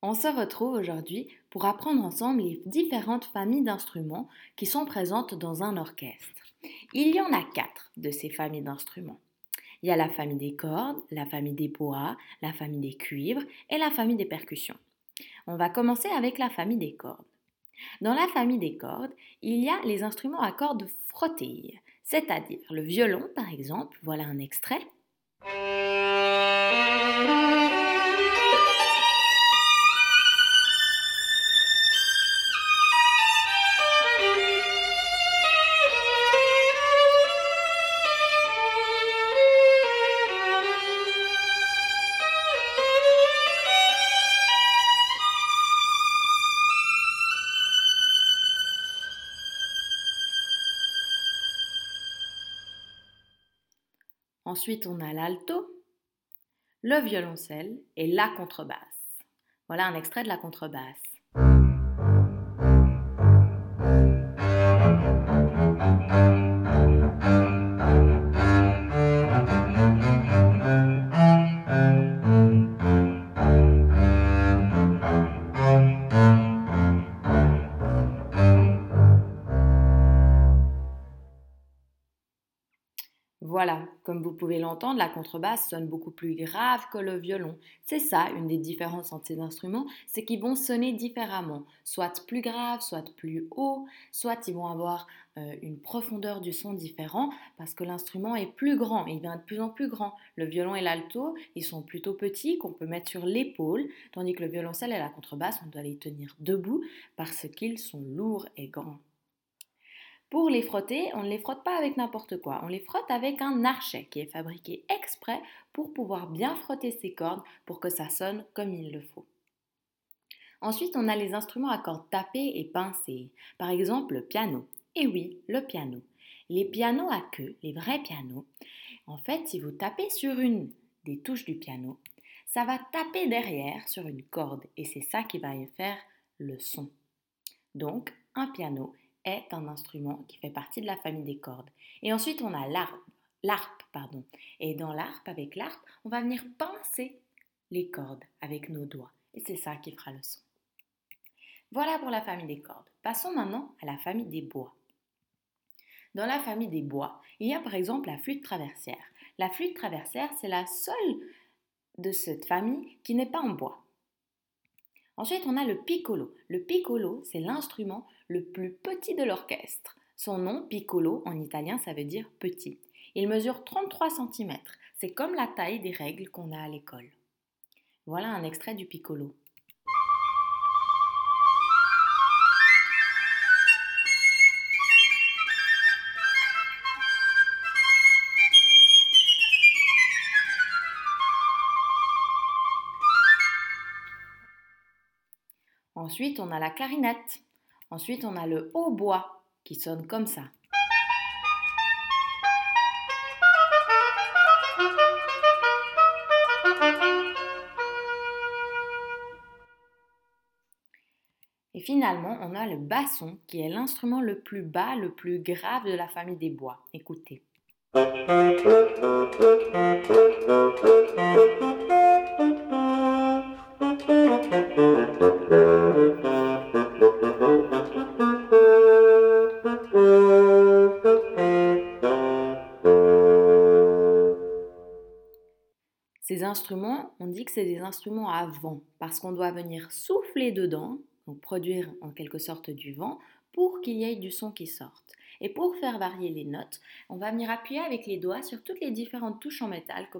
On se retrouve aujourd'hui pour apprendre ensemble les différentes familles d'instruments qui sont présentes dans un orchestre. Il y en a quatre de ces familles d'instruments. Il y a la famille des cordes, la famille des bois, la famille des cuivres et la famille des percussions. On va commencer avec la famille des cordes. Dans la famille des cordes, il y a les instruments à cordes frottées, c'est-à-dire le violon par exemple, voilà un extrait. Ensuite, on a l'alto, le violoncelle et la contrebasse. Voilà un extrait de la contrebasse. Comme vous pouvez l'entendre, la contrebasse sonne beaucoup plus grave que le violon. C'est ça, une des différences entre ces instruments, c'est qu'ils vont sonner différemment, soit plus grave, soit plus haut, soit ils vont avoir euh, une profondeur du son différent parce que l'instrument est plus grand, il devient de plus en plus grand. Le violon et l'alto, ils sont plutôt petits qu'on peut mettre sur l'épaule, tandis que le violoncelle et la contrebasse, on doit les tenir debout parce qu'ils sont lourds et grands. Pour les frotter, on ne les frotte pas avec n'importe quoi, on les frotte avec un archet qui est fabriqué exprès pour pouvoir bien frotter ses cordes pour que ça sonne comme il le faut. Ensuite, on a les instruments à cordes tapées et pincées, par exemple le piano. Et oui, le piano. Les pianos à queue, les vrais pianos, en fait, si vous tapez sur une des touches du piano, ça va taper derrière sur une corde et c'est ça qui va y faire le son. Donc, un piano, un instrument qui fait partie de la famille des cordes. Et ensuite, on a l'arpe, l'arpe, pardon. Et dans l'arpe, avec l'arpe, on va venir pincer les cordes avec nos doigts. Et c'est ça qui fera le son. Voilà pour la famille des cordes. Passons maintenant à la famille des bois. Dans la famille des bois, il y a par exemple la flûte traversière. La flûte traversière, c'est la seule de cette famille qui n'est pas en bois. Ensuite, on a le piccolo. Le piccolo, c'est l'instrument le plus petit de l'orchestre. Son nom, piccolo, en italien, ça veut dire petit. Il mesure 33 cm. C'est comme la taille des règles qu'on a à l'école. Voilà un extrait du piccolo. Ensuite, on a la clarinette. Ensuite, on a le hautbois qui sonne comme ça. Et finalement, on a le basson qui est l'instrument le plus bas, le plus grave de la famille des bois. Écoutez. instruments, on dit que c'est des instruments à vent parce qu'on doit venir souffler dedans, donc produire en quelque sorte du vent, pour qu'il y ait du son qui sorte. Et pour faire varier les notes, on va venir appuyer avec les doigts sur toutes les différentes touches en métal que,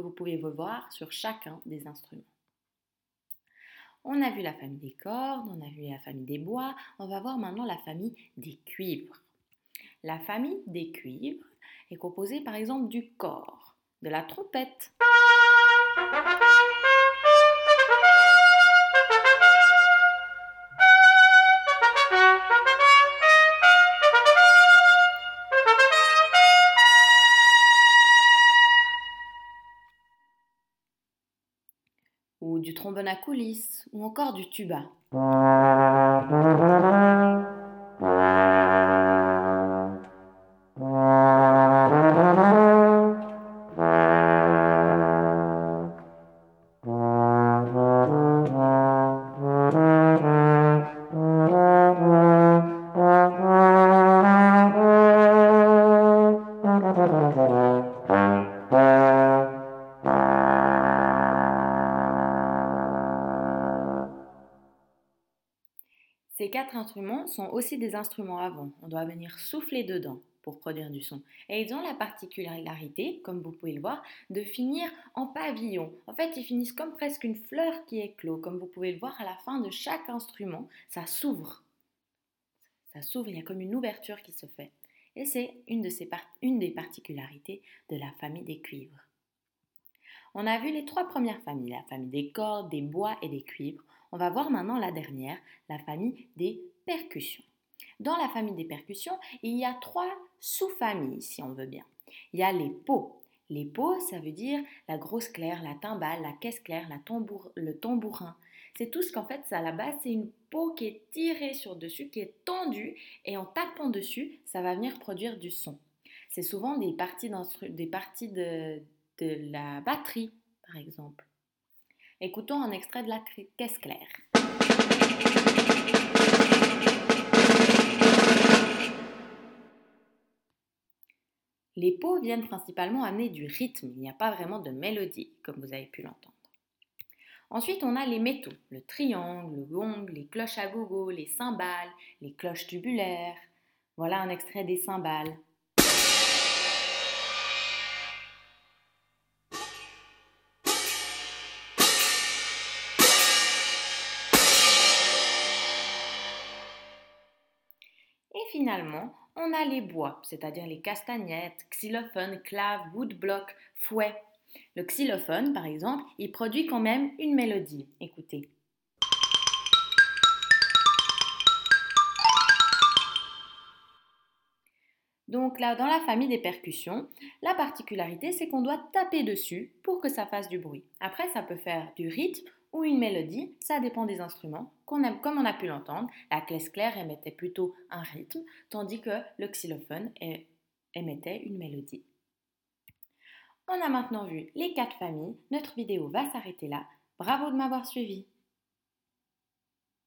vous pouvez voir sur chacun des instruments. On a vu la famille des cordes, on a vu la famille des bois, on va voir maintenant la famille des cuivres. La famille des cuivres est composée par exemple du corps, de la trompette. Ou du trombone à coulisses, ou encore du tuba. Quatre instruments sont aussi des instruments à vent. On doit venir souffler dedans pour produire du son. Et ils ont la particularité, comme vous pouvez le voir, de finir en pavillon. En fait, ils finissent comme presque une fleur qui éclot. Comme vous pouvez le voir à la fin de chaque instrument, ça s'ouvre. Ça s'ouvre, il y a comme une ouverture qui se fait. Et c'est une, de une des particularités de la famille des cuivres. On a vu les trois premières familles, la famille des cordes, des bois et des cuivres. On va voir maintenant la dernière, la famille des percussions. Dans la famille des percussions, il y a trois sous-familles, si on veut bien. Il y a les pots. Les pots, ça veut dire la grosse claire, la timbale, la caisse claire, la le tambourin. C'est tout ce qu'en fait, à la base, c'est une peau qui est tirée sur dessus, qui est tendue, et en tapant dessus, ça va venir produire du son. C'est souvent des parties, des parties de, la batterie, par exemple. Écoutons un extrait de la caisse claire. Les pots viennent principalement amener du rythme, il n'y a pas vraiment de mélodie, comme vous avez pu l'entendre. Ensuite, on a les métaux, le triangle, le gong, les cloches à gogo, les cymbales, les cloches tubulaires. Voilà un extrait des cymbales. Finalement, on a les bois, c'est-à-dire les castagnettes, xylophones, claves, woodblock, fouet. Le xylophone, par exemple, il produit quand même une mélodie. Écoutez. Donc là, dans la famille des percussions, la particularité, c'est qu'on doit taper dessus pour que ça fasse du bruit. Après, ça peut faire du rythme ou une mélodie, ça dépend des instruments. comme on a pu l'entendre, la classe claire émettait plutôt un rythme, tandis que le xylophone émettait une mélodie. On a maintenant vu les quatre familles, notre vidéo va s'arrêter là. Bravo de m'avoir suivi